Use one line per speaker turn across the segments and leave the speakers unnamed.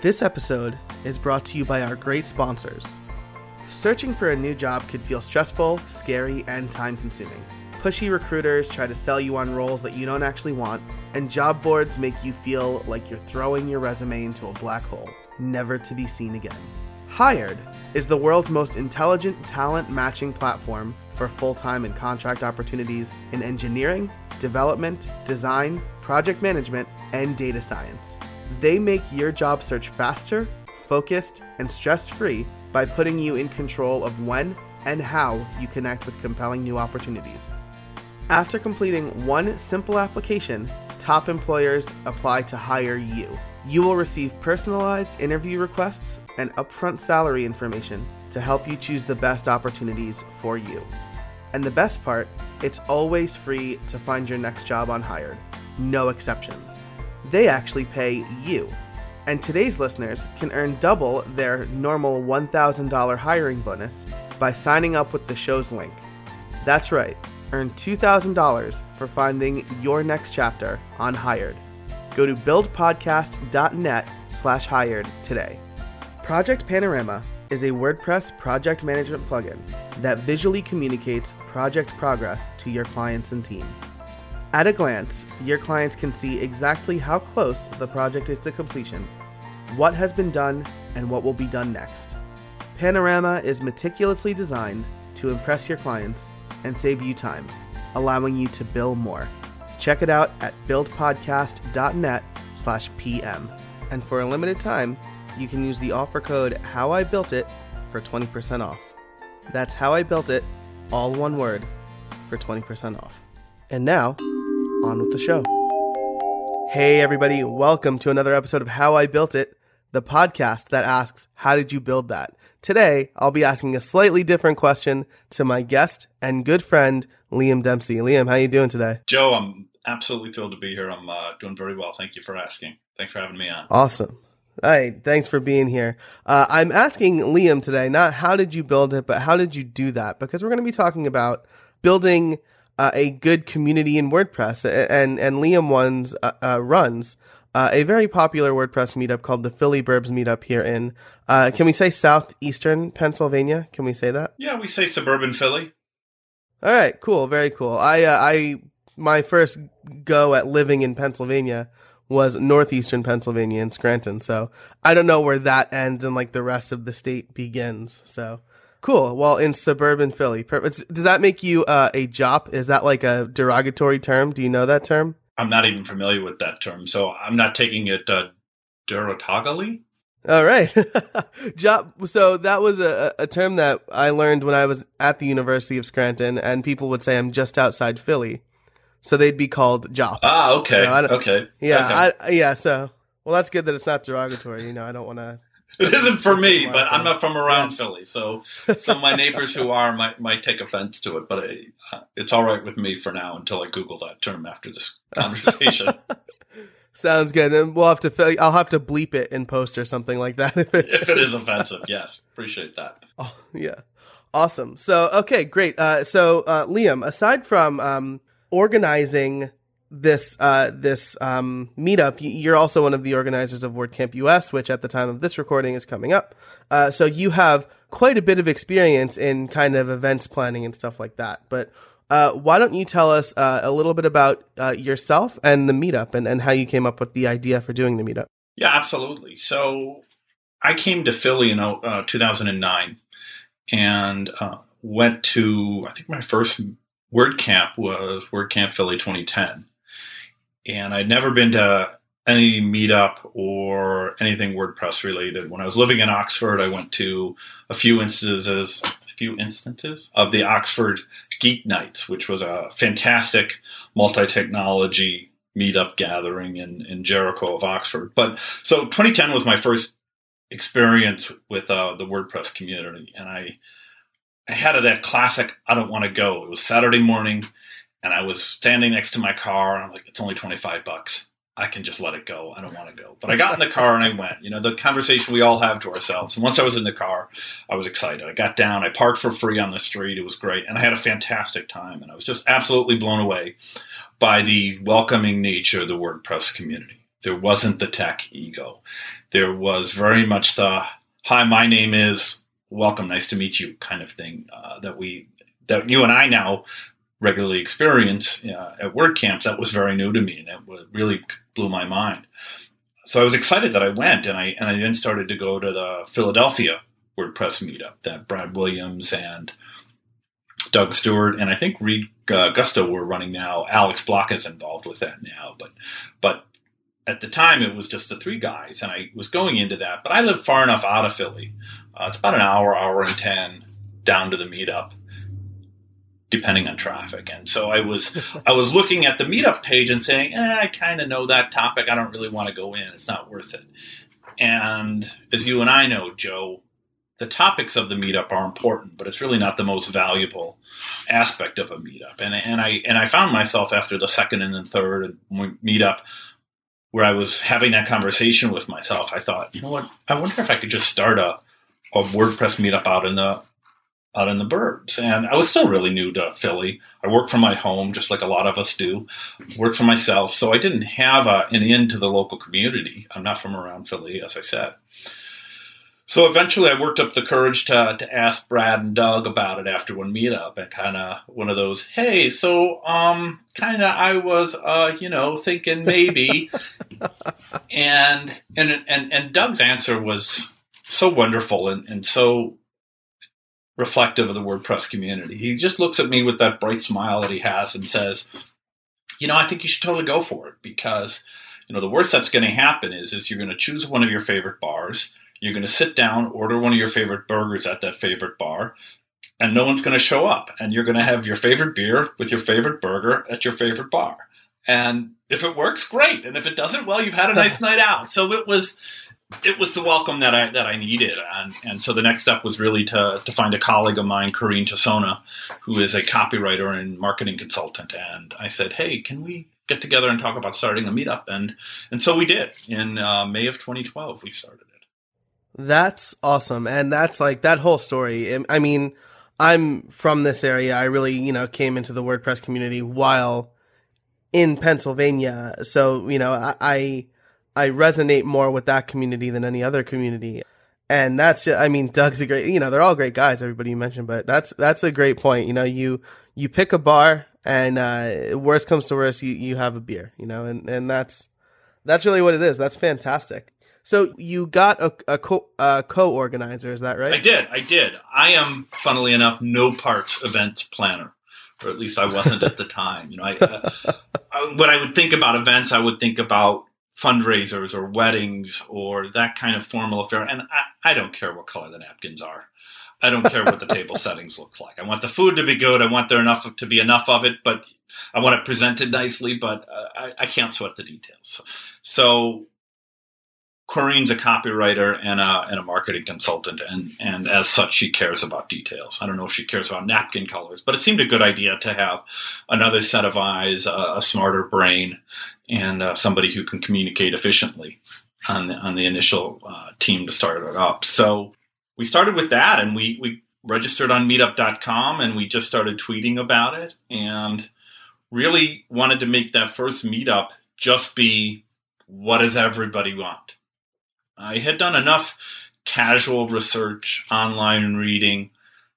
This episode is brought to you by our great sponsors. Searching for a new job could feel stressful, scary, and time consuming. Pushy recruiters try to sell you on roles that you don't actually want, and job boards make you feel like you're throwing your resume into a black hole, never to be seen again. Hired is the world's most intelligent talent matching platform for full time and contract opportunities in engineering, development, design, project management, and data science. They make your job search faster, focused, and stress free by putting you in control of when and how you connect with compelling new opportunities. After completing one simple application, top employers apply to hire you. You will receive personalized interview requests and upfront salary information to help you choose the best opportunities for you. And the best part, it's always free to find your next job on Hired. No exceptions. They actually pay you. And today's listeners can earn double their normal $1,000 hiring bonus by signing up with the show's link. That's right, earn $2,000 for finding your next chapter on Hired. Go to buildpodcast.net slash hired today. Project Panorama is a WordPress project management plugin that visually communicates project progress to your clients and team. At a glance, your clients can see exactly how close the project is to completion, what has been done, and what will be done next. Panorama is meticulously designed to impress your clients and save you time, allowing you to bill more. Check it out at buildpodcast.net slash PM. And for a limited time, you can use the offer code HowIBuiltIt for 20% off. That's How I Built It, all one word, for 20% off. And now, on with the show. Hey, everybody, welcome to another episode of How I Built It, the podcast that asks, How did you build that? Today, I'll be asking a slightly different question to my guest and good friend, Liam Dempsey. Liam, how are you doing today?
Joe, I'm absolutely thrilled to be here. I'm uh, doing very well. Thank you for asking. Thanks for having me on.
Awesome. Hey, thanks for being here. Uh, I'm asking Liam today, not how did you build it, but how did you do that? Because we're going to be talking about building uh, a good community in WordPress, and and Liam ones uh, uh, runs uh, a very popular WordPress meetup called the Philly Burbs Meetup here in. Uh, can we say southeastern Pennsylvania? Can we say that?
Yeah, we say suburban Philly.
All right, cool, very cool. I I my first go at living in Pennsylvania was northeastern Pennsylvania in Scranton. So I don't know where that ends and like the rest of the state begins. So cool. Well, in suburban Philly, does that make you uh, a jop? Is that like a derogatory term? Do you know that term?
I'm not even familiar with that term, so I'm not taking it uh, derogatory.
All right, jop. So that was a, a term that I learned when I was at the University of Scranton, and people would say I'm just outside Philly so they'd be called jops.
Ah, okay, so okay,
yeah,
okay.
I, yeah. So, well, that's good that it's not derogatory. You know, I don't want to.
It isn't for me, but I'm not from around yeah. Philly, so some of my neighbors who are might might take offense to it. But it, it's all right with me for now until I Google that term after this conversation.
Sounds good, and we'll have to. I'll have to bleep it in post or something like that
if it, if it is offensive. Yes, appreciate that.
Oh yeah, awesome. So okay, great. Uh, so uh, Liam, aside from um, organizing this uh, this um, meetup, you're also one of the organizers of WordCamp US, which at the time of this recording is coming up. Uh, so you have quite a bit of experience in kind of events planning and stuff like that. But uh, why don't you tell us uh, a little bit about uh, yourself and the meetup and, and how you came up with the idea for doing the meetup?
Yeah, absolutely. So I came to Philly in uh, 2009 and went to, I think my first WordCamp was WordCamp Philly 2010. And I'd never been to any meetup or anything WordPress related. When I was living in Oxford, I went to a few instances, a few instances of the Oxford Geek Nights, which was a fantastic multi-technology meetup gathering in, in Jericho of Oxford. But so 2010 was my first experience with uh, the WordPress community, and I I had that classic I don't want to go. It was Saturday morning and I was standing next to my car and I'm like, it's only 25 bucks. I can just let it go. I don't want to go. But I got in the car and I went. You know, the conversation we all have to ourselves. And once I was in the car, I was excited. I got down, I parked for free on the street. It was great. And I had a fantastic time. And I was just absolutely blown away by the welcoming nature of the WordPress community. There wasn't the tech ego. There was very much the "Hi, my name is welcome, nice to meet you" kind of thing uh, that we that you and I now regularly experience uh, at WordCamps. That was very new to me, and it really blew my mind. So I was excited that I went, and I and I then started to go to the Philadelphia WordPress meetup that Brad Williams and Doug Stewart and I think Reed uh, Gustow were running now. Alex Block is involved with that now, but but at the time it was just the three guys, and I was going into that. But I live far enough out of Philly; uh, it's about an hour, hour and ten down to the meetup, depending on traffic. And so I was I was looking at the meetup page and saying, eh, I kind of know that topic. I don't really want to go in. It's not worth it. And as you and I know, Joe, the topics of the meetup are important, but it's really not the most valuable aspect of a meetup. And and I and I found myself after the second and the third meetup where I was having that conversation with myself. I thought, you know what? I wonder if I could just start a a WordPress meetup out in the out in the burbs. And I was still really new to Philly. I worked from my home, just like a lot of us do. Worked for myself, so I didn't have a, an in to the local community. I'm not from around Philly, as I said. So eventually, I worked up the courage to to ask Brad and Doug about it after one meetup, and kind of one of those, hey, so um, kind of I was, uh, you know, thinking maybe, and and and and Doug's answer was so wonderful and and so reflective of the WordPress community. He just looks at me with that bright smile that he has and says, you know, I think you should totally go for it because you know the worst that's going to happen is is you're going to choose one of your favorite bars you're going to sit down, order one of your favorite burgers at that favorite bar, and no one's going to show up. And you're going to have your favorite beer with your favorite burger at your favorite bar. And if it works, great. And if it doesn't, well, you've had a nice night out. So it was it was the welcome that I that I needed, and and so the next step was really to to find a colleague of mine, Corrine Tassona, who is a copywriter and marketing consultant, and I said, hey, can we get together and talk about starting a meetup? And and so we did in uh, May of 2012. We started. It.
That's awesome. And that's like that whole story. I mean, I'm from this area. I really, you know, came into the WordPress community while in Pennsylvania. So, you know, I, I, resonate more with that community than any other community. And that's just, I mean, Doug's a great, you know, they're all great guys, everybody you mentioned, but that's, that's a great point. You know, you, you pick a bar and, uh, worst comes to worst, you, you have a beer, you know, and, and that's, that's really what it is. That's fantastic. So you got a, a co a co-organizer, is that right?
I did. I did. I am, funnily enough, no part event planner, or at least I wasn't at the time. You know, I, uh, I, when I would think about events, I would think about fundraisers or weddings or that kind of formal affair. And I, I don't care what color the napkins are. I don't care what the table settings look like. I want the food to be good. I want there enough to be enough of it, but I want it presented nicely. But uh, I, I, can't sweat the details. So Corrine's a copywriter and a, and a marketing consultant, and, and as such, she cares about details. I don't know if she cares about napkin colors, but it seemed a good idea to have another set of eyes, a, a smarter brain, and uh, somebody who can communicate efficiently on the, on the initial uh, team to start it up. So we started with that, and we, we registered on meetup.com, and we just started tweeting about it, and really wanted to make that first meetup just be what does everybody want? I had done enough casual research, online and reading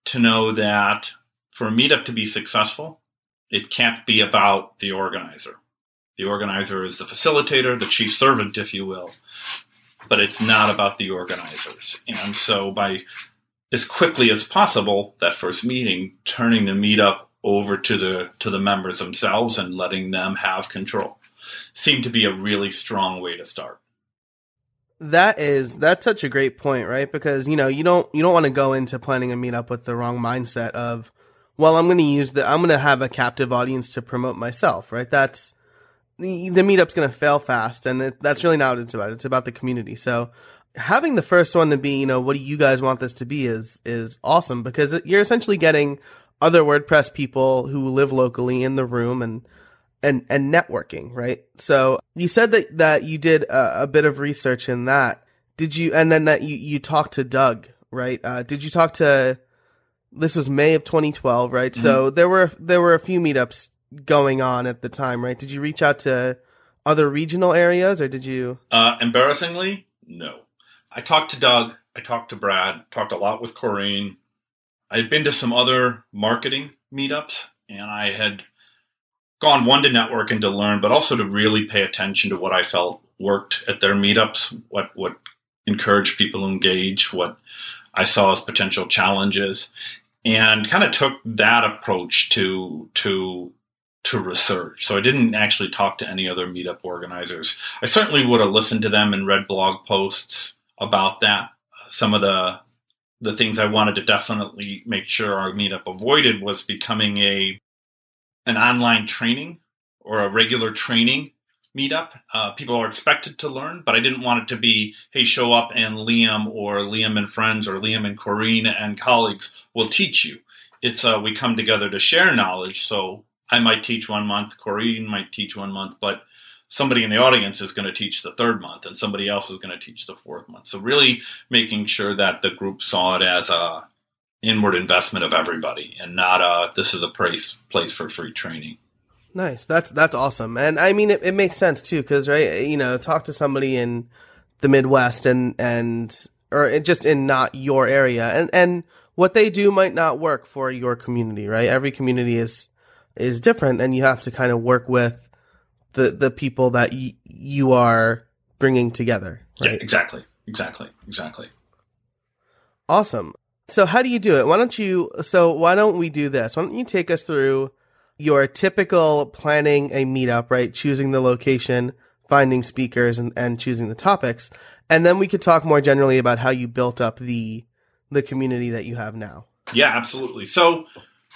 to know that for a meetup to be successful, it can't be about the organizer. The organizer is the facilitator, the chief servant, if you will, but it's not about the organizers. And so, by as quickly as possible, that first meeting, turning the meetup over to the to the members themselves and letting them have control seemed to be a really strong way to start
that is that's such a great point, right? Because you know you don't you don't want to go into planning a meetup with the wrong mindset of, well, I'm going to use the I'm going to have a captive audience to promote myself, right? That's the the meetup's going to fail fast, and it, that's really not what it's about. It's about the community. So having the first one to be, you know, what do you guys want this to be is is awesome because you're essentially getting other WordPress people who live locally in the room and and and networking, right? So you said that that you did a, a, bit of research in that. Did you? And then that you you talked to Doug, right? Uh, did you talk to? This was May of 2012, right? Mm-hmm. So there were there were a few meetups going on at the time, right? Did you reach out to other regional areas, or did you?
Uh, embarrassingly, no. I talked to Doug. I talked to Brad. Talked a lot with Corrine. I had been to some other marketing meetups, and I had gone one to network and to learn, but also to really pay attention to what I felt worked at their meetups, what what encouraged people to engage, what I saw as potential challenges, and kind of took that approach to to to research. So I didn't actually talk to any other meetup organizers. I certainly would have listened to them and read blog posts about that. Some of the the things I wanted to definitely make sure our meetup avoided was becoming a an online training or a regular training meetup. Uh, people are expected to learn, but I didn't want it to be, hey, show up and Liam or Liam and friends or Liam and Corrine and colleagues will teach you. It's uh, we come together to share knowledge. So I might teach one month, Corrine might teach one month, but somebody in the audience is going to teach the third month and somebody else is going to teach the fourth month. So really making sure that the group saw it as a inward investment of everybody and not a this is a place place for free training.
Nice. That's that's awesome. And I mean it, it makes sense too cuz right you know talk to somebody in the Midwest and and or just in not your area and and what they do might not work for your community, right? Every community is is different and you have to kind of work with the the people that y- you are bringing together, right?
Yeah, exactly. Exactly. Exactly.
Awesome. So how do you do it? Why don't you so why don't we do this? Why don't you take us through your typical planning a meetup, right? Choosing the location, finding speakers and, and choosing the topics. And then we could talk more generally about how you built up the the community that you have now.
Yeah, absolutely. So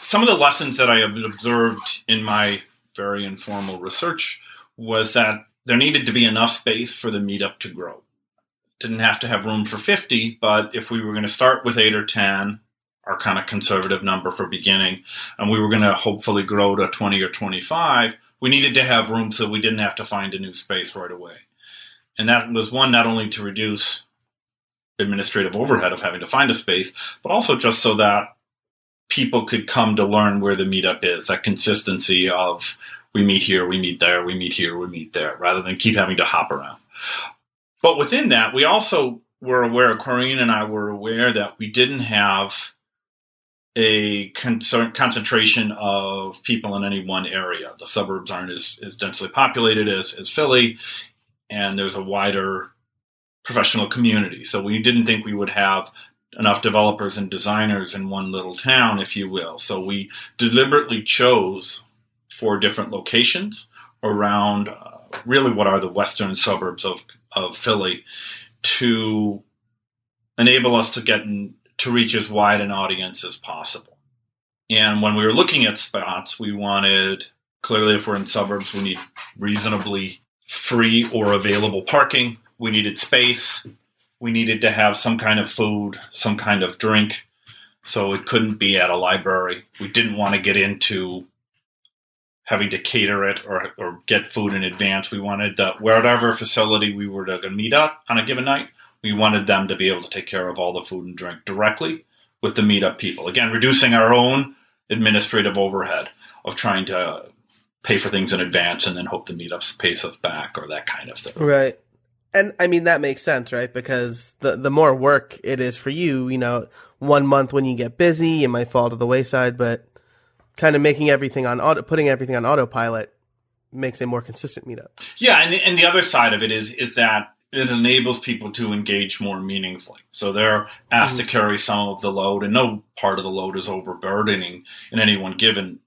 some of the lessons that I have observed in my very informal research was that there needed to be enough space for the meetup to grow. Didn't have to have room for 50, but if we were going to start with 8 or 10, our kind of conservative number for beginning, and we were going to hopefully grow to 20 or 25, we needed to have room so we didn't have to find a new space right away. And that was one, not only to reduce administrative overhead of having to find a space, but also just so that people could come to learn where the meetup is, that consistency of we meet here, we meet there, we meet here, we meet there, rather than keep having to hop around. But within that, we also were aware, Corrine and I were aware that we didn't have a concentration of people in any one area. The suburbs aren't as, as densely populated as, as Philly, and there's a wider professional community. So we didn't think we would have enough developers and designers in one little town, if you will. So we deliberately chose four different locations around uh, really what are the western suburbs of, of Philly to enable us to get in, to reach as wide an audience as possible. And when we were looking at spots, we wanted clearly if we're in suburbs, we need reasonably free or available parking. We needed space. We needed to have some kind of food, some kind of drink. So it couldn't be at a library. We didn't want to get into having to cater it or, or get food in advance. We wanted uh, whatever facility we were to meet up on a given night, we wanted them to be able to take care of all the food and drink directly with the meetup people. Again, reducing our own administrative overhead of trying to pay for things in advance and then hope the meetups pays us back or that kind of thing.
Right. And I mean that makes sense, right? Because the the more work it is for you, you know, one month when you get busy, it might fall to the wayside, but kind of making everything on auto, putting everything on autopilot makes a more consistent meetup.
Yeah, and and the other side of it is is that it enables people to engage more meaningfully. So they're asked mm-hmm. to carry some of the load, and no part of the load is overburdening in any one given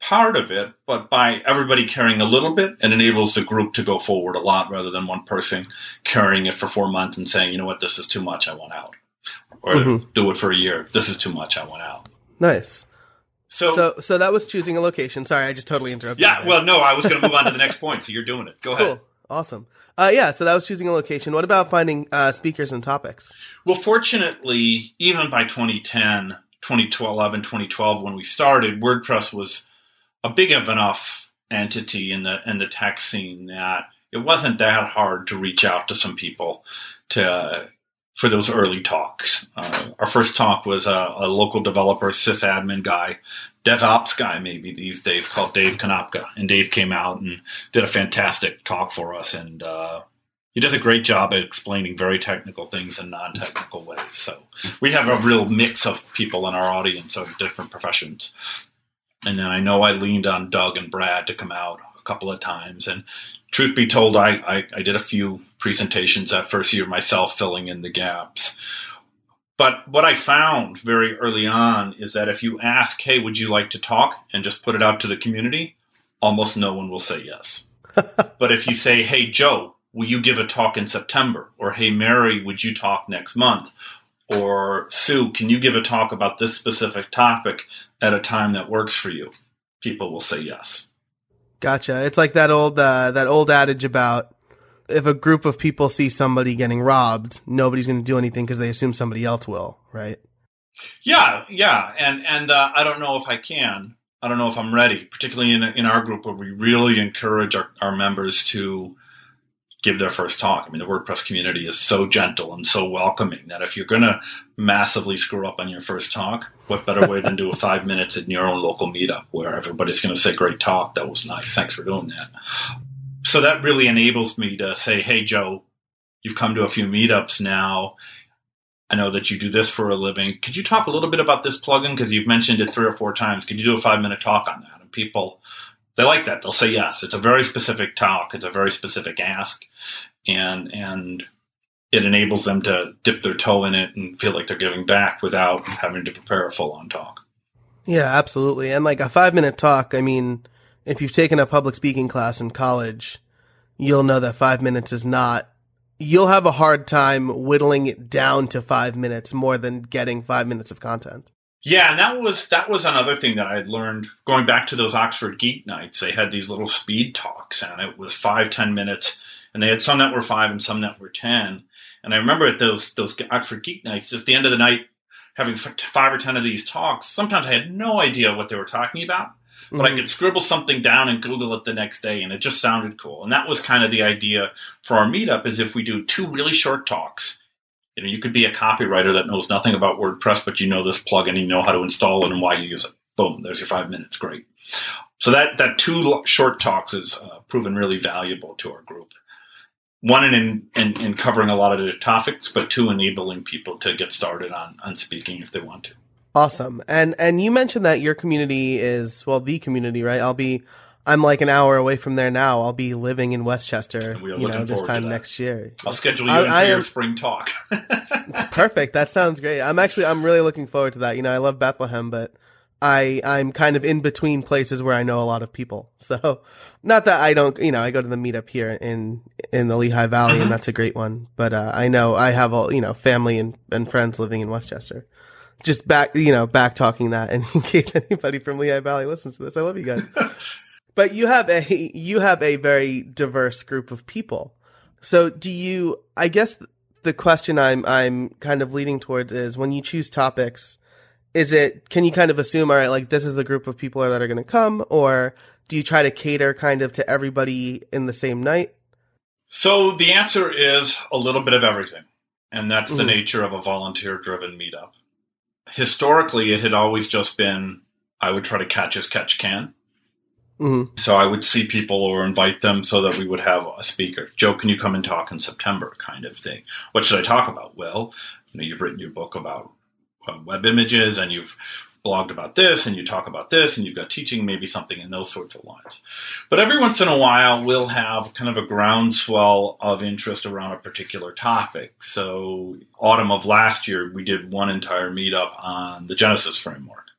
part of it. But by everybody carrying a little bit, it enables the group to go forward a lot rather than one person carrying it for four months and saying, you know what, this is too much, I want out. Or mm-hmm. do it for a year, this is too much, I want out.
Nice. So, so, so that was choosing a location. Sorry, I just totally interrupted.
Yeah, well, no, I was going to move on to the next point. So you're doing it. Go
cool.
ahead.
Awesome. Uh, yeah, so that was choosing a location. What about finding uh, speakers and topics?
Well, fortunately, even by 2010, 2011, 2012, when we started, WordPress was a big enough entity in the in the tech scene that it wasn't that hard to reach out to some people to for those early talks. Uh, our first talk was a, a, local developer, sysadmin guy, DevOps guy maybe these days, called Dave Konopka. And Dave came out and did a fantastic talk for us. And uh, he does a great job at explaining very technical things in non-technical ways. So we have a real mix of people in our audience of different professions. And then I know I leaned on Doug and Brad to come out a couple of times. And truth be told, I, I, I did a few presentations that first year myself, filling in the gaps. But what I found very early on is that if you ask, hey, would you like to talk and just put it out to the community, almost no one will say yes. but if you say, hey, Joe, will you give a talk in September? Or hey, Mary, would you talk next month? Or Sue, can you give a talk about this specific topic at a time that works for you? People will say yes.
Gotcha. It's like that old uh, that old adage about if a group of people see somebody getting robbed, nobody's going to do anything because they assume somebody else will, right?
Yeah, yeah, and and uh, I don't know if I can. I don't know if I'm ready, particularly in in our group where we really encourage our, our members to give their first talk. I mean, the WordPress community is so gentle and so welcoming that if you're going to massively screw up on your first talk, what better way than do a five minutes in your own local meetup where everybody's going to say, "Great talk, that was nice, thanks for doing that." So that really enables me to say, "Hey, Joe, you've come to a few meetups now." I know that you do this for a living. Could you talk a little bit about this plugin? Because you've mentioned it three or four times. Could you do a five minute talk on that? And people they like that. They'll say yes. It's a very specific talk. It's a very specific ask, and and it enables them to dip their toe in it and feel like they're giving back without having to prepare a full on talk.
Yeah, absolutely. And like a five minute talk, I mean, if you've taken a public speaking class in college, you'll know that five minutes is not. You'll have a hard time whittling it down to five minutes more than getting five minutes of content.
Yeah, and that was that was another thing that I had learned going back to those Oxford Geek nights. They had these little speed talks, and it was five ten minutes, and they had some that were five and some that were ten. And I remember at those those Oxford Geek nights, just the end of the night, having five or ten of these talks. Sometimes I had no idea what they were talking about, but mm-hmm. I could scribble something down and Google it the next day, and it just sounded cool. And that was kind of the idea for our meetup: is if we do two really short talks you know, you could be a copywriter that knows nothing about WordPress, but you know this plugin, you know how to install it and why you use it. Boom, there's your five minutes. Great. So that that two short talks is uh, proven really valuable to our group. One in, in in covering a lot of the topics, but two enabling people to get started on on speaking if they want to.
Awesome. And and you mentioned that your community is well the community, right? I'll be I'm like an hour away from there now. I'll be living in West Chester, you know, this time next year.
I'll schedule you I, in for I your am, spring talk.
perfect. That sounds great. I'm actually I'm really looking forward to that. You know, I love Bethlehem, but I I'm kind of in between places where I know a lot of people. So, not that I don't, you know, I go to the meetup here in in the Lehigh Valley, mm-hmm. and that's a great one. But uh, I know I have all you know family and and friends living in West Chester. Just back, you know, back talking that, and in case anybody from Lehigh Valley listens to this, I love you guys. But you have a you have a very diverse group of people. So do you I guess the question I'm I'm kind of leading towards is when you choose topics, is it can you kind of assume all right like this is the group of people that are going to come or do you try to cater kind of to everybody in the same night?
So the answer is a little bit of everything. And that's the mm-hmm. nature of a volunteer driven meetup. Historically, it had always just been I would try to catch as catch can. Mm-hmm. So I would see people or invite them so that we would have a speaker. Joe, can you come and talk in September? Kind of thing. What should I talk about? Well, you know, you've written your book about uh, web images, and you've blogged about this, and you talk about this, and you've got teaching, maybe something in those sorts of lines. But every once in a while, we'll have kind of a groundswell of interest around a particular topic. So, autumn of last year, we did one entire meetup on the Genesis framework.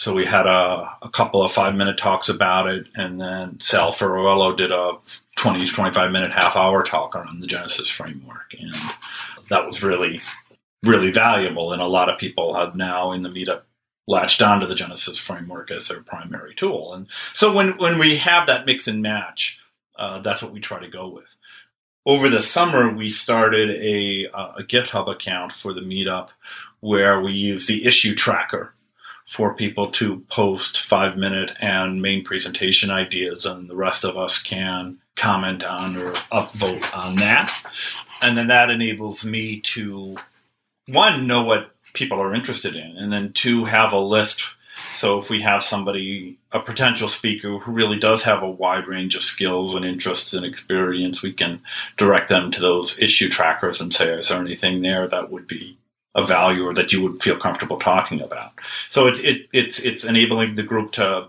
So we had a, a couple of five minute talks about it, and then Sal Ferrarello did a 20, 25 minute, half hour talk on the Genesis framework. And that was really, really valuable. And a lot of people have now in the meetup latched onto the Genesis framework as their primary tool. And so when, when we have that mix and match, uh, that's what we try to go with. Over the summer, we started a, a GitHub account for the meetup where we use the issue tracker for people to post five minute and main presentation ideas, and the rest of us can comment on or upvote on that. and then that enables me to one know what people are interested in, and then two have a list. So if we have somebody, a potential speaker who really does have a wide range of skills and interests and experience, we can direct them to those issue trackers and say, is there anything there that would be of value or that you would feel comfortable talking about? So it's it, it's it's enabling the group to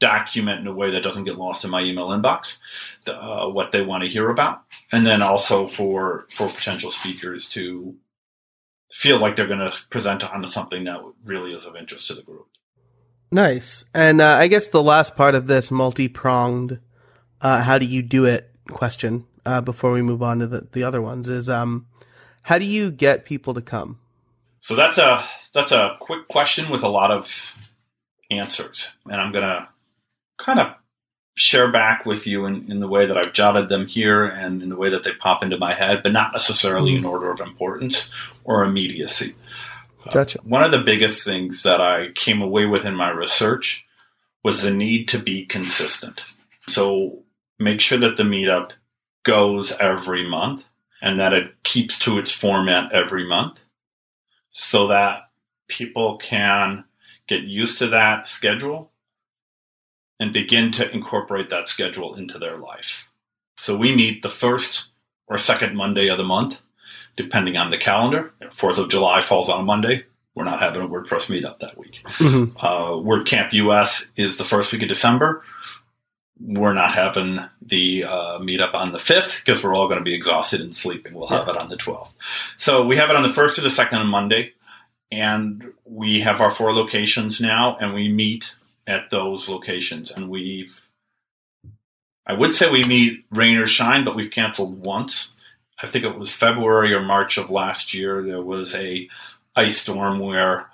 document in a way that doesn't get lost in my email inbox the, uh, what they want to hear about, and then also for for potential speakers to feel like they're going to present on something that really is of interest to the group.
Nice. And uh, I guess the last part of this multi pronged, uh, how do you do it question uh, before we move on to the, the other ones is um, how do you get people to come?
So that's a that's a quick question with a lot of answers, and I'm gonna kind of share back with you in, in the way that I've jotted them here and in the way that they pop into my head, but not necessarily in mm-hmm. order of importance or immediacy.
Uh, gotcha.
Uh, one of the biggest things that I came away with in my research was the need to be consistent. So make sure that the meetup goes every month and that it keeps to its format every month so that people can get used to that schedule and begin to incorporate that schedule into their life. So we meet the first or second Monday of the month, depending on the calendar. Fourth of July falls on a Monday. We're not having a WordPress meetup that week. Mm-hmm. Uh, WordCamp US is the first week of December. We're not having the uh, meetup on the 5th because we're all going to be exhausted and sleeping. We'll have yeah. it on the 12th. So we have it on the 1st or the 2nd on Monday. And we have our four locations now, and we meet at those locations. And we've, I would say we meet rain or shine, but we've canceled once. I think it was February or March of last year. There was a ice storm where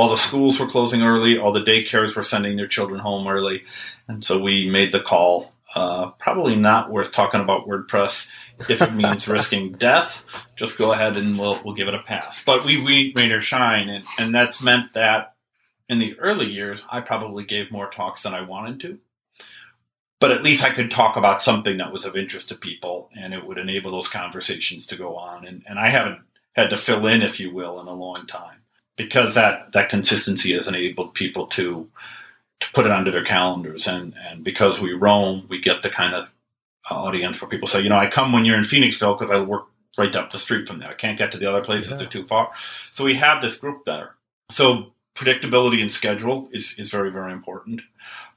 all the schools were closing early, all the daycares were sending their children home early, and so we made the call. Uh, probably not worth talking about WordPress if it means risking death. Just go ahead and we'll we'll give it a pass. But we we rain or shine, and, and that's meant that in the early years, I probably gave more talks than I wanted to. But at least I could talk about something that was of interest to people and it would enable those conversations to go on. And, and I haven't had to fill in, if you will, in a long time because that, that consistency has enabled people to, to put it onto their calendars. And, and because we roam, we get the kind of audience where people say, you know, I come when you're in Phoenixville because I work right up the street from there. I can't get to the other places; yeah. they're too far. So we have this group there. So predictability and schedule is, is very, very important.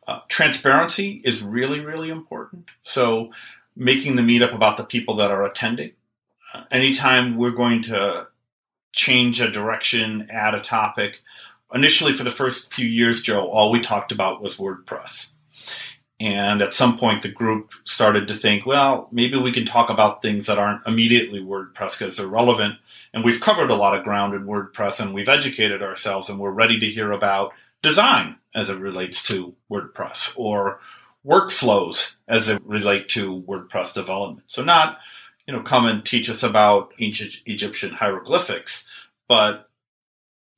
Uh, transparency is really, really important. So making the meetup about the people that are attending. Uh, anytime we're going to change a direction, add a topic. Initially, for the first few years, Joe, all we talked about was WordPress. And at some point, the group started to think, well, maybe we can talk about things that aren't immediately WordPress because they're relevant. And we've covered a lot of ground in WordPress and we've educated ourselves and we're ready to hear about design as it relates to WordPress or workflows as it relate to WordPress development. So not, you know, come and teach us about ancient Egyptian hieroglyphics, but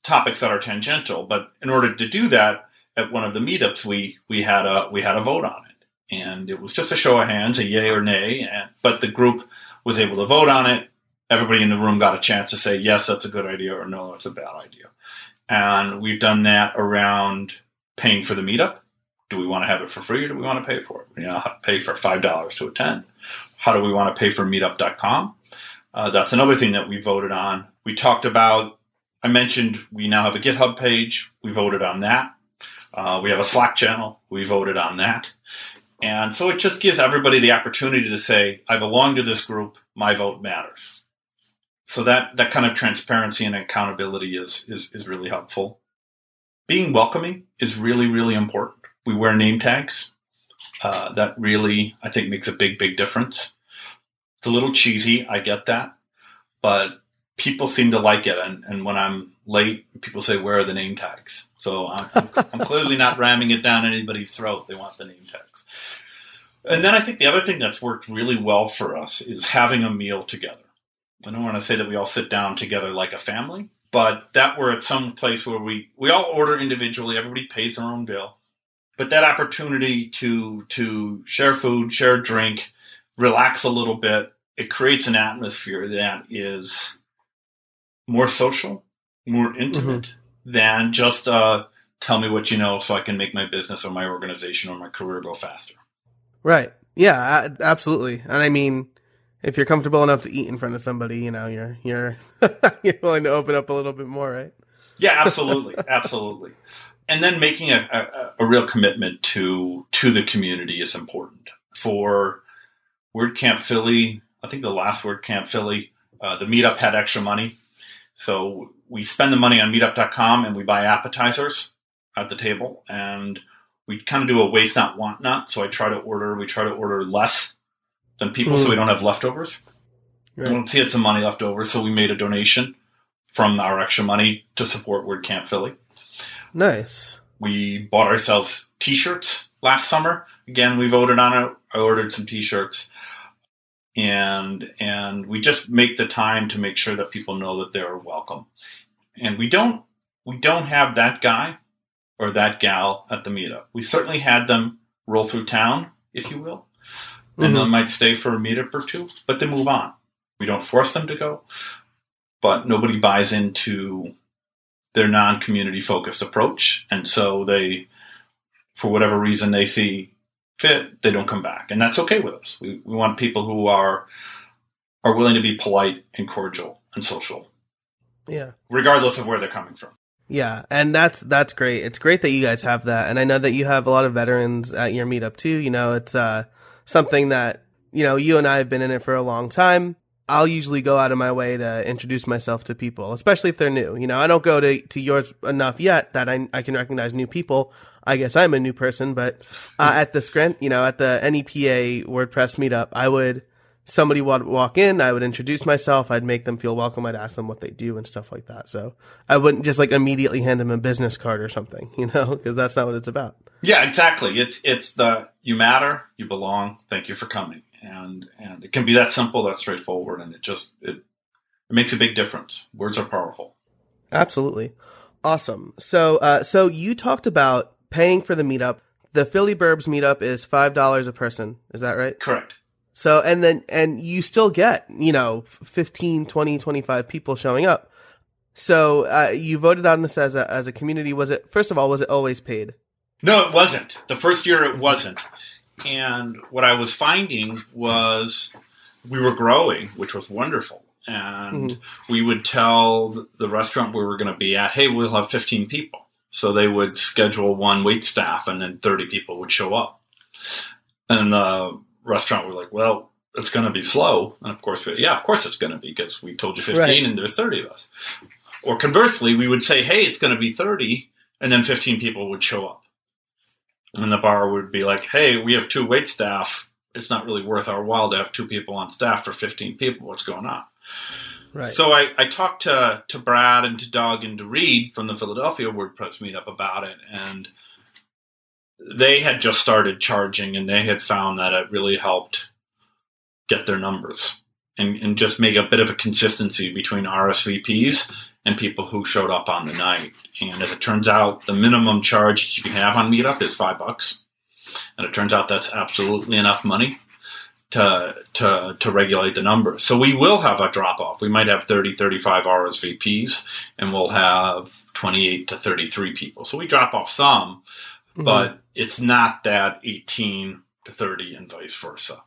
topics that are tangential. But in order to do that, at one of the meetups, we we had a we had a vote on it, and it was just a show of hands, a yay or nay. And, but the group was able to vote on it. Everybody in the room got a chance to say yes, that's a good idea, or no, that's a bad idea. And we've done that around paying for the meetup. Do we want to have it for free, or do we want to pay for it? You know, pay for five dollars to attend. How do we want to pay for Meetup.com? Uh, that's another thing that we voted on. We talked about. I mentioned we now have a GitHub page. We voted on that. Uh, we have a Slack channel. We voted on that. And so it just gives everybody the opportunity to say, I belong to this group. My vote matters. So that, that kind of transparency and accountability is, is, is really helpful. Being welcoming is really, really important. We wear name tags. Uh, that really, I think, makes a big, big difference. It's a little cheesy. I get that. But people seem to like it. And, and when I'm late, people say, Where are the name tags? So I'm, I'm clearly not ramming it down anybody's throat. They want the name tags. And then I think the other thing that's worked really well for us is having a meal together. I don't want to say that we all sit down together like a family, but that we're at some place where we, we all order individually, everybody pays their own bill. But that opportunity to to share food, share drink, relax a little bit, it creates an atmosphere that is more social, more intimate than just uh, tell me what you know so I can make my business or my organization or my career go faster.
Right. Yeah, absolutely. And I mean, if you're comfortable enough to eat in front of somebody, you know, you're you're you're willing to open up a little bit more, right?
Yeah, absolutely, absolutely. And then making a, a, a real commitment to to the community is important. For WordCamp Philly, I think the last WordCamp Philly, uh, the meetup had extra money, so we spend the money on Meetup.com and we buy appetizers at the table, and we kind of do a waste not want not. So I try to order, we try to order less than people, so we don't have leftovers.
Right.
We don't see it's some money left over, so we made a donation from our extra money to support WordCamp Philly.
Nice.
We bought ourselves T-shirts last summer. Again, we voted on it. I ordered some T-shirts, and and we just make the time to make sure that people know that they're welcome. And we don't we don't have that guy or that gal at the meetup. We certainly had them roll through town, if you will, and they
Mhm.
might stay for a meetup or two, but they move on. We don't force them to go, but nobody buys into their non-community focused approach, and so they, for whatever reason they see fit, they don't come back, and that's okay with us. We we want people who are are willing to be polite and cordial and social,
Yeah.
regardless of where they're coming from.
Yeah, and that's that's great. It's great that you guys have that, and I know that you have a lot of veterans at your meetup too. You know, it's uh, something that you know you and I have been in it for a long time. I'll usually go out of my way to introduce myself to people, especially if they're new. You know, I don't go to to yours enough yet that I I can recognize new people. I guess I'm a new person, but uh, at the Scrent, you know, at the NEPA WordPress meetup, I would somebody would walk in, I would introduce myself, I'd make them feel welcome, I'd ask them what they do and stuff like that. So I wouldn't just like immediately hand them a business card or something, you know, because that's not what it's about.
Yeah, exactly. It's it's the you matter, you belong. Thank you for coming, and and it can be that simple, that straightforward, and it just it, it makes a big difference. Words are powerful.
Absolutely. Awesome. So, uh, so you talked about paying for the meetup. The Philly Burbs meetup is $5 a person. Is that right?
Correct.
So, and then, and you still get, you know, 15, 20, 25 people showing up. So, uh, you voted on this as a, as a community. Was it, first of all, was it always paid?
No, it wasn't. The first year it wasn't. And what I was finding was we were growing, which was wonderful. And hmm. we would tell the restaurant we were going to be at, hey, we'll have 15 people. So they would schedule one wait staff and then 30 people would show up. And the restaurant were like, well, it's going to be slow. And of course, yeah, of course it's going to be because we told you 15
Right.
and there's 30 of us. Or conversely, we would say, hey, it's going to be 30 and then 15 people would show up. And the bar would be like, hey, we have two wait staff. It's not really worth our while to have two people on staff for 15 people. What's going on?
Right.
So I, I talked to, to Brad and to Doug and to Reed from the Philadelphia WordPress meetup about it. And they had just started charging and they had found that it really helped get their numbers and, and just make a bit of a consistency between RSVPs and people who showed up on the night. And as it turns out, the minimum charge you can have on Meetup is five bucks. And it turns out that's absolutely enough money to to to regulate the numbers. So we will have a drop off. We might have 30, 35 RSVPs, and we'll have 28 to 33 people. So we drop off some,
Mhm.
but it's not that 18 to 30 and vice versa.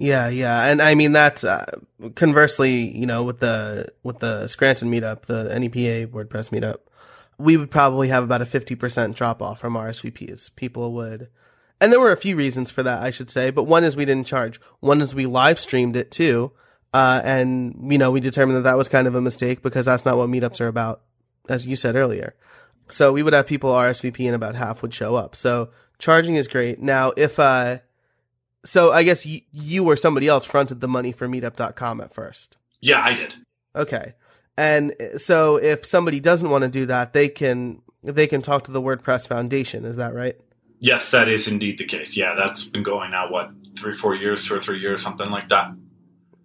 Yeah, yeah, and I mean that's uh, conversely, you know, with the with the Scranton meetup, the NEPA WordPress meetup, we would probably have about a fifty percent drop off from RSVPs. People would, and there were a few reasons for that, I should say, but one is we didn't charge. One is we live streamed it too, uh, and you know we determined that that was kind of a mistake because that's not what meetups are about, as you said earlier. So we would have people RSVP and about half would show up. So charging is great. Now, if uh so I guess you, you or somebody else fronted the money for meetup.com at first.
Yeah, I did.
Okay. And so if somebody doesn't want to do that, they can they can talk to the WordPress Foundation, is that right?
Yes, that is indeed the case. Yeah, that's been going now, what, three, four years, two or three years, something like that.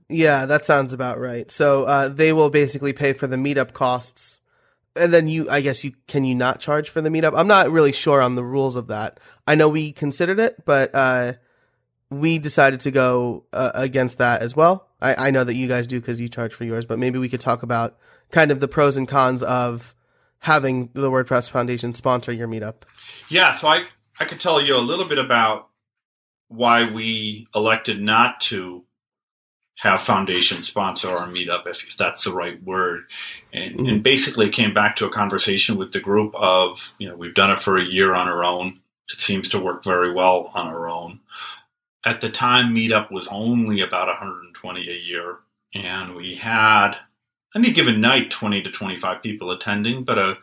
Yeah, that sounds about right. So uh, they will basically pay for the meetup costs, and then you, I guess you can you not charge for the meetup? I'm not really sure on the rules of that. I know we considered it, but uh, we decided to go uh, against that as well. I, I know that you guys do because you charge for yours, but maybe we could talk about kind of the pros and cons of having the WordPress Foundation sponsor your meetup.
Yeah, so I I could tell you a little bit about why we elected not to have foundation sponsor our meetup if, if that's the right word and, mm-hmm. and basically came back to a conversation with the group of you know we've done it for a year on our own it seems to work very well on our own at the time meetup was only about 120 a year. And we had any given night 20 to 25 people attending but a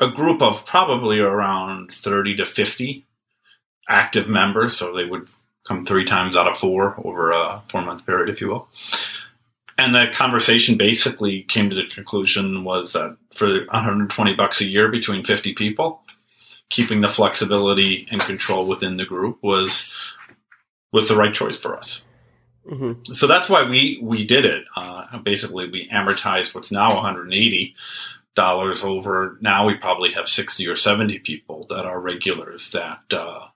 a group of probably around 30 to 50 active members. So they would come three times out of four over a four month period if you will. And the conversation basically came to the conclusion was that for 120 bucks a year between 50 people keeping the flexibility and control within the group was was the right choice for us. Mm-hmm. So that's why we we did it. Uh, basically, we amortized what's now 180 dollars over. Now we probably have 60 or 70 people that are regulars. That uh,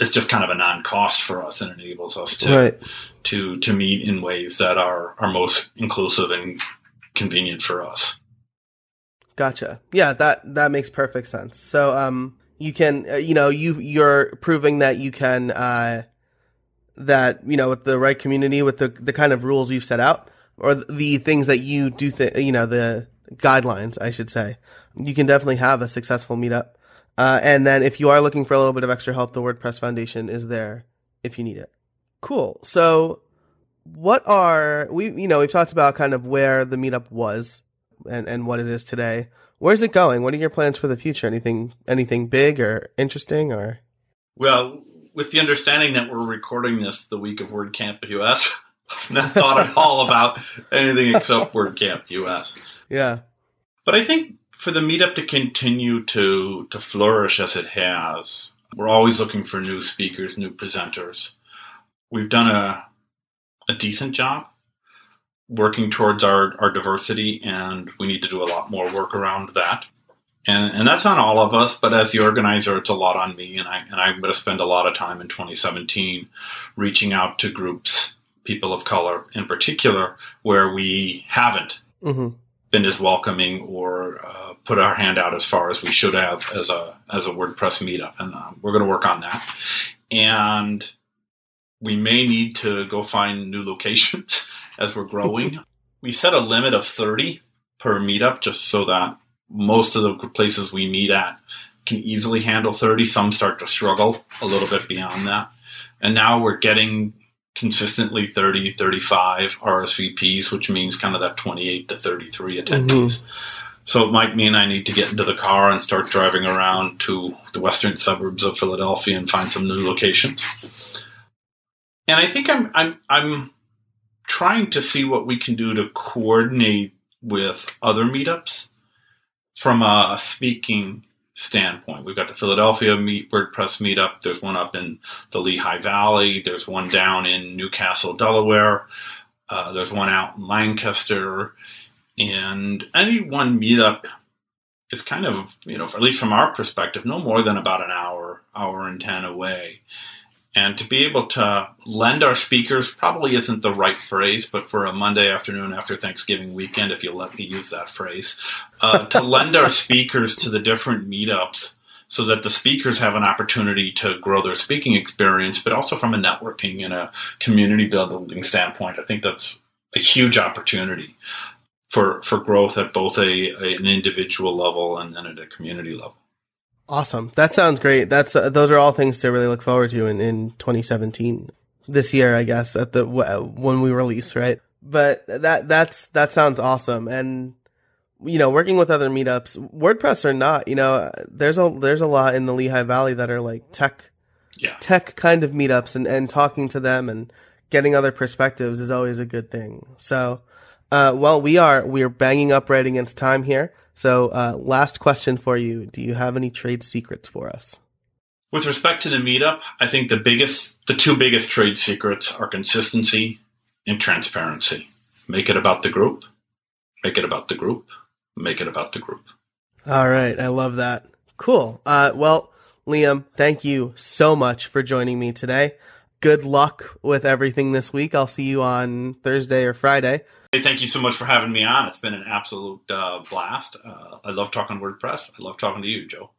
it's just kind of a non-cost for us, and enables us to right. to to meet in ways that are are most inclusive and convenient for us.
Gotcha. Yeah, that that makes perfect sense. So, um, you can, uh, you know, you you're proving that you can, uh, that you know, with the right community, with the the kind of rules you've set out, or the things that you do, th- you know, the guidelines, I should say, you can definitely have a successful meetup. Uh, and then if you are looking for a little bit of extra help, the WordPress Foundation is there if you need it. Cool. So, what are we? You know, we've talked about kind of where the meetup was and, and what it is today. Where's it going? What are your plans for the future? Anything anything big or interesting or?
Well, with the understanding that we're recording this the week of WordCamp US, I've not thought at all about anything except WordCamp US.
Yeah,
but I think for the meetup to continue to to flourish as it has, we're always looking for new speakers, new presenters. We've done a a decent job working towards our, our diversity, and we need to do a lot more work around that. And, and that's on all of us, but as the organizer, it's a lot on me, and, I, and I'm going to spend a lot of time in 2017 reaching out to groups, people of color in particular, where we haven't mm-hmm. been as welcoming or uh, put our hand out as far as we should have as a as a WordPress meetup, and uh, we're going to work on that. And we may need to go find new locations as we're growing. we set a limit of 30 per meetup just so that most of the places we meet at can easily handle 30. Some start to struggle a little bit beyond that. And now we're getting consistently 30, 35 RSVPs, which means kind of that 28 to 33 attendees. Mm-hmm. So it might mean I need to get into the car and start driving around to the western suburbs of Philadelphia and find some new locations. And I think I'm I'm I'm trying to see what we can do to coordinate with other meetups from a, speaking standpoint. We've got the Philadelphia meet, WordPress meetup. There's one up in the Lehigh Valley. There's one down in New Castle, Delaware. Uh, there's one out in Lancaster. And any one meetup is kind of, you know, at least from our perspective, no more than about an hour, hour and 10 away. And to be able to lend our speakers probably isn't the right phrase, but for a Monday afternoon after Thanksgiving weekend, if you'll let me use that phrase, uh, to lend our speakers to the different meetups so that the speakers have an opportunity to grow their speaking experience, but also from a networking and a community building standpoint, I think that's a huge opportunity for, for growth at both a, a an individual level and then at a community level.
Awesome. That sounds great. That's uh, those are all things to really look forward to in, in 2017 this year, I guess, at the when we release, right? But that that's that sounds awesome. And you know, working with other meetups, WordPress or not, you know, there's a there's a lot in the Lehigh Valley that are like tech
yeah.
tech kind of meetups and and talking to them and getting other perspectives is always a good thing. So, uh, well, we are we are banging up right against time here. So, uh, last question for you: Do you have any trade secrets for us?
With respect to the meetup, I think the biggest, the two biggest trade secrets are consistency and transparency. Make it about the group. Make it about the group. Make it about the group.
All right, I love that. Cool. Uh, well, Liam, thank you so much for joining me today. Good luck with everything this week. I'll see you on Thursday or Friday.
Hey, thank you so much for having me on. It's been an absolute uh, blast. Uh, I love talking WordPress. I love talking to you, Joe.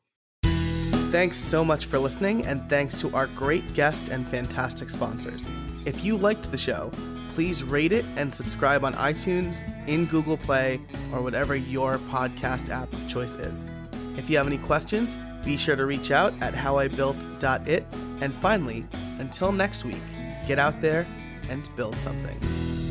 Thanks so much for listening, and thanks to our great guest and fantastic sponsors. If you liked the show, please rate it and subscribe on iTunes, in Google Play, or whatever your podcast app of choice is. If you have any questions, be sure to reach out at howibuilt.it. And finally, until next week, get out there and build something.